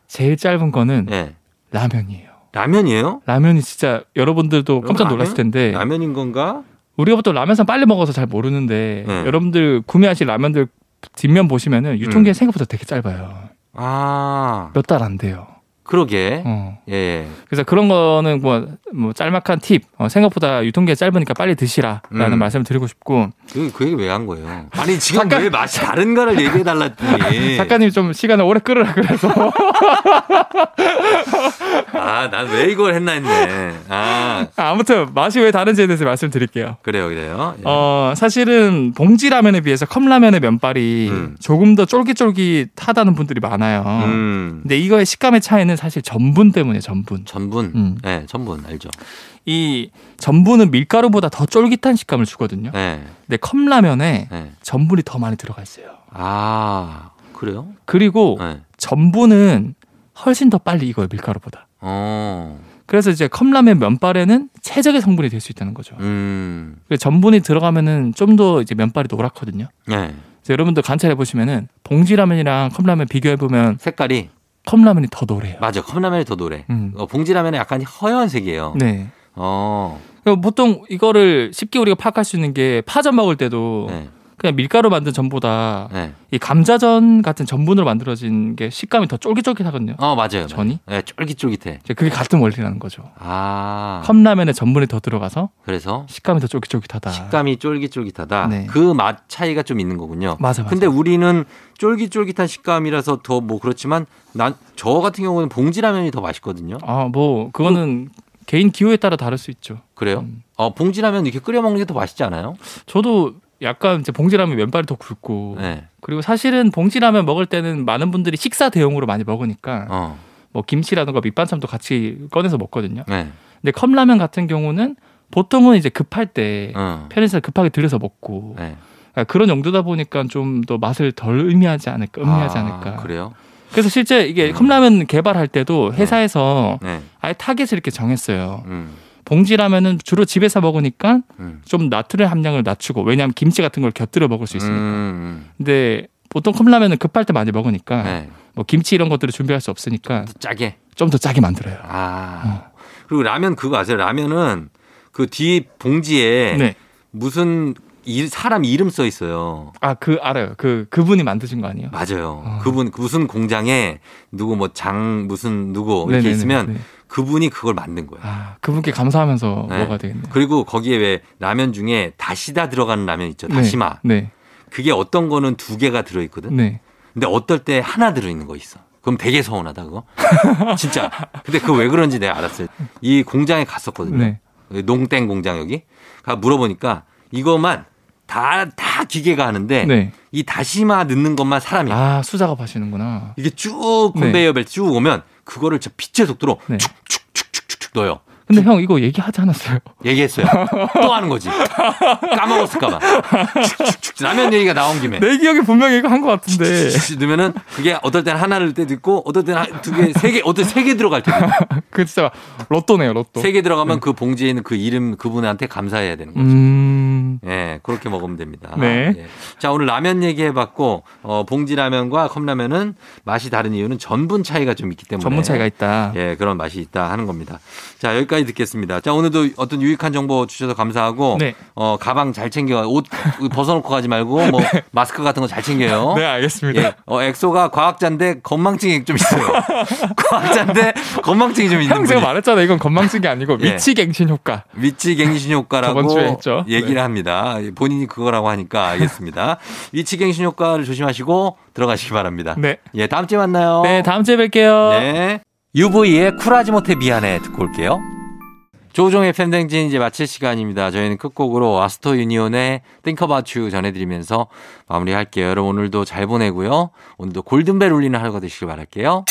제일 짧은 거는 예. 라면이에요. 라면이에요? 라면이 진짜 여러분들도 깜짝? 놀랐을 텐데 라면인 건가? 우리가 보통 라면상 빨리 먹어서 잘 모르는데 네. 여러분들 구매하실 라면들 뒷면 보시면은 유통기한 이 생각보다 되게 짧아요. 아, 몇 달 안 돼요. 그러게. 어. 예, 예. 그래서 그런 거는 뭐, 뭐 짤막한 팁. 어, 생각보다 유통기한 짧으니까 빨리 드시라라는 음. 말씀을 드리고 싶고 그, 그 얘기 왜 한 거예요? 아니, 지금 잠깐- 왜 맛이 다른가를 얘기해 달랐더니. 작가님이 좀 시간을 오래 끌으라 그래서 아, 난 왜 이걸 했나 했네. 아, 아무튼 맛이 왜 다른지에 대해서 말씀드릴게요. 그래요, 그래요. 예. 어 사실은 봉지 라면에 비해서 컵라면의 면발이 음. 조금 더 쫄깃쫄깃하다는 분들이 많아요. 음, 근데 이거의 식감의 차이는 사실 전분 때문에 전분. 전분. 음. 예, 전분, 알죠. 이 전분은 밀가루보다 더 쫄깃한 식감을 주거든요. 예, 근데 컵라면에 예. 전분이 더 많이 들어가 있어요. 아, 그래요? 그리고 예. 전분은 훨씬 더 빨리 익어요 밀가루보다. 어, 그래서 이제 컵라면 면발에는 최적의 성분이 될 수 있다는 거죠. 음, 그래서 전분이 들어가면은 좀 더 이제 면발이 노랗거든요. 예. 그래서 여러분들 관찰해 보시면은 봉지라면이랑 컵라면 비교해 보면 색깔이, 컵라면이 더 노래요. 맞아. 컵라면이 더 노래. 음. 어, 봉지라면은 약간 허연색이에요. 네. 어, 보통 이거를 쉽게 우리가 파악할 수 있는 게 파전 먹을 때도 네, 그냥 밀가루 만든 전보다 네. 이 감자전 같은 전분으로 만들어진 게 식감이 더 쫄깃쫄깃하거든요. 어, 맞아요. 전이? 예, 쫄깃쫄깃해. 그게 같은 원리라는 거죠. 아, 컵라면에 전분이 더 들어가서 그래서 식감이 더 쫄깃쫄깃하다. 식감이 쫄깃쫄깃하다. 네. 그맛 차이가 좀 있는 거군요. 맞아, 맞아. 근데 우리는 쫄깃쫄깃한 식감이라서 더 뭐 그렇지만 난 저 같은 경우는 봉지라면이 더 맛있거든요. 아, 뭐 그거는 개인 기호에 따라 다를 수 있죠. 그래요? 음. 어, 봉지라면 이렇게 끓여 먹는 게 더 맛있지 않아요? 저도 약간 이제 봉지라면 면발이 더 굵고 네. 그리고 사실은 봉지라면 먹을 때는 많은 분들이 식사 대용으로 많이 먹으니까 어. 뭐 김치라든가 밑반찬도 같이 꺼내서 먹거든요. 네. 근데 컵라면 같은 경우는 보통은 이제 급할 때 어. 편의점 급하게 들려서 먹고 네. 그러니까 그런 용도다 보니까 좀 더 맛을 덜 음미하지 않을까, 음미하지 아, 않을까. 그래요? 그래서 실제 이게 음. 컵라면 개발할 때도 회사에서 네. 아예 타겟을 이렇게 정했어요. 음. 봉지라면은 주로 집에서 먹으니까 음. 좀 나트륨 함량을 낮추고 왜냐하면 김치 같은 걸 곁들여 먹을 수 있으니까. 음. 근데 보통 컵라면은 급할 때 많이 먹으니까 네. 뭐 김치 이런 것들을 준비할 수 없으니까 또 짜게. 좀 더 짜게 만들어요. 아. 그리고 라면 그거 아세요? 라면은 그 뒤 봉지에 네. 무슨 이 사람 이름 써 있어요. 아 그 알아요. 그 그분이 만드신 거 아니에요? 맞아요. 아. 그분 무슨 공장에 누구 뭐 장 무슨 누구 이렇게 네네네, 있으면 네. 그분이 그걸 만든 거예요. 아 그분께 감사하면서 네. 먹어야 되겠네요. 그리고 거기에 왜 라면 중에 다시다 들어가는 라면 있죠. 다시마. 네. 그게 어떤 거는 두 개가 들어 있거든. 네. 근데 어떨 때 하나 들어 있는 거 있어. 그럼 되게 서운하다 그거. 진짜. 근데 그거 왜 그런지 내가 알았어요. 이 공장에 갔었거든요. 네. 농땡 공장 여기. 가 물어보니까 이것만 다 다 기계가 하는데 네. 이 다시마 넣는 것만 사람이. 야 아 수작업 하시는구나. 이게 쭉 컨베이어 벨트 쭉 오면 그거를 저 빛의 속도로 네. 축축축축축축 넣어요. 근데 형 이거 얘기하지 않았어요? 얘기했어요. 또 하는 거지. 까먹었을까봐. 축축축 라면 얘기가 나온 김에. 내 기억에 분명히 이거 한 것 같은데. 넣으면은 그게 어떨 때는 하나를 때도 있고 어떨 때는 두 개, 세 개, 어떨 때세개 들어갈 때도 있고. 그 진짜 로또네요 로또. 세 개 들어가면 그 봉지에 있는 그 이름 그분한테 감사해야 되는 거죠. 음. 예, 그렇게 먹으면 됩니다. 네. 예. 자, 오늘 라면 얘기해봤고, 어, 봉지 라면과 컵라면은 맛이 다른 이유는 전분 차이가 좀 있기 때문에. 전문 차이가 있다. 예, 그런 맛이 있다 하는 겁니다. 자, 여기까지 듣겠습니다. 자, 오늘도 어떤 유익한 정보 주셔서 감사하고, 네. 어, 가방 잘 챙겨, 옷 벗어놓고 가지 말고, 뭐, 마스크 같은 거 잘 챙겨요. 네 알겠습니다. 예, 어, 엑소가 과학자인데 건망증이 좀 있어요. 과학자인데 건망증이 좀 있는 형 제가 말했잖아요. 이건 건망증이 아니고 예. 미치갱신 효과. 위치갱신 효과라고 저번 주에 했죠. 얘기를 네. 합니다. 본인이 그거라고 하니까 알겠습니다. 위치갱신 효과를 조심하시고 들어가시기 바랍니다. 네. 예, 다음 주에 만나요. 네 다음 주에 뵐게요. 네. UV의 쿨하지 못해 미안해 듣고 올게요. 조종의 팬댕진 이제 마칠 시간입니다. 저희는 끝곡으로 아스토 유니온의 Think About You 전해드리면서 마무리할게요. 여러분 오늘도 잘 보내고요. 오늘도 골든벨 울리는 하루가 되시길 바랄게요.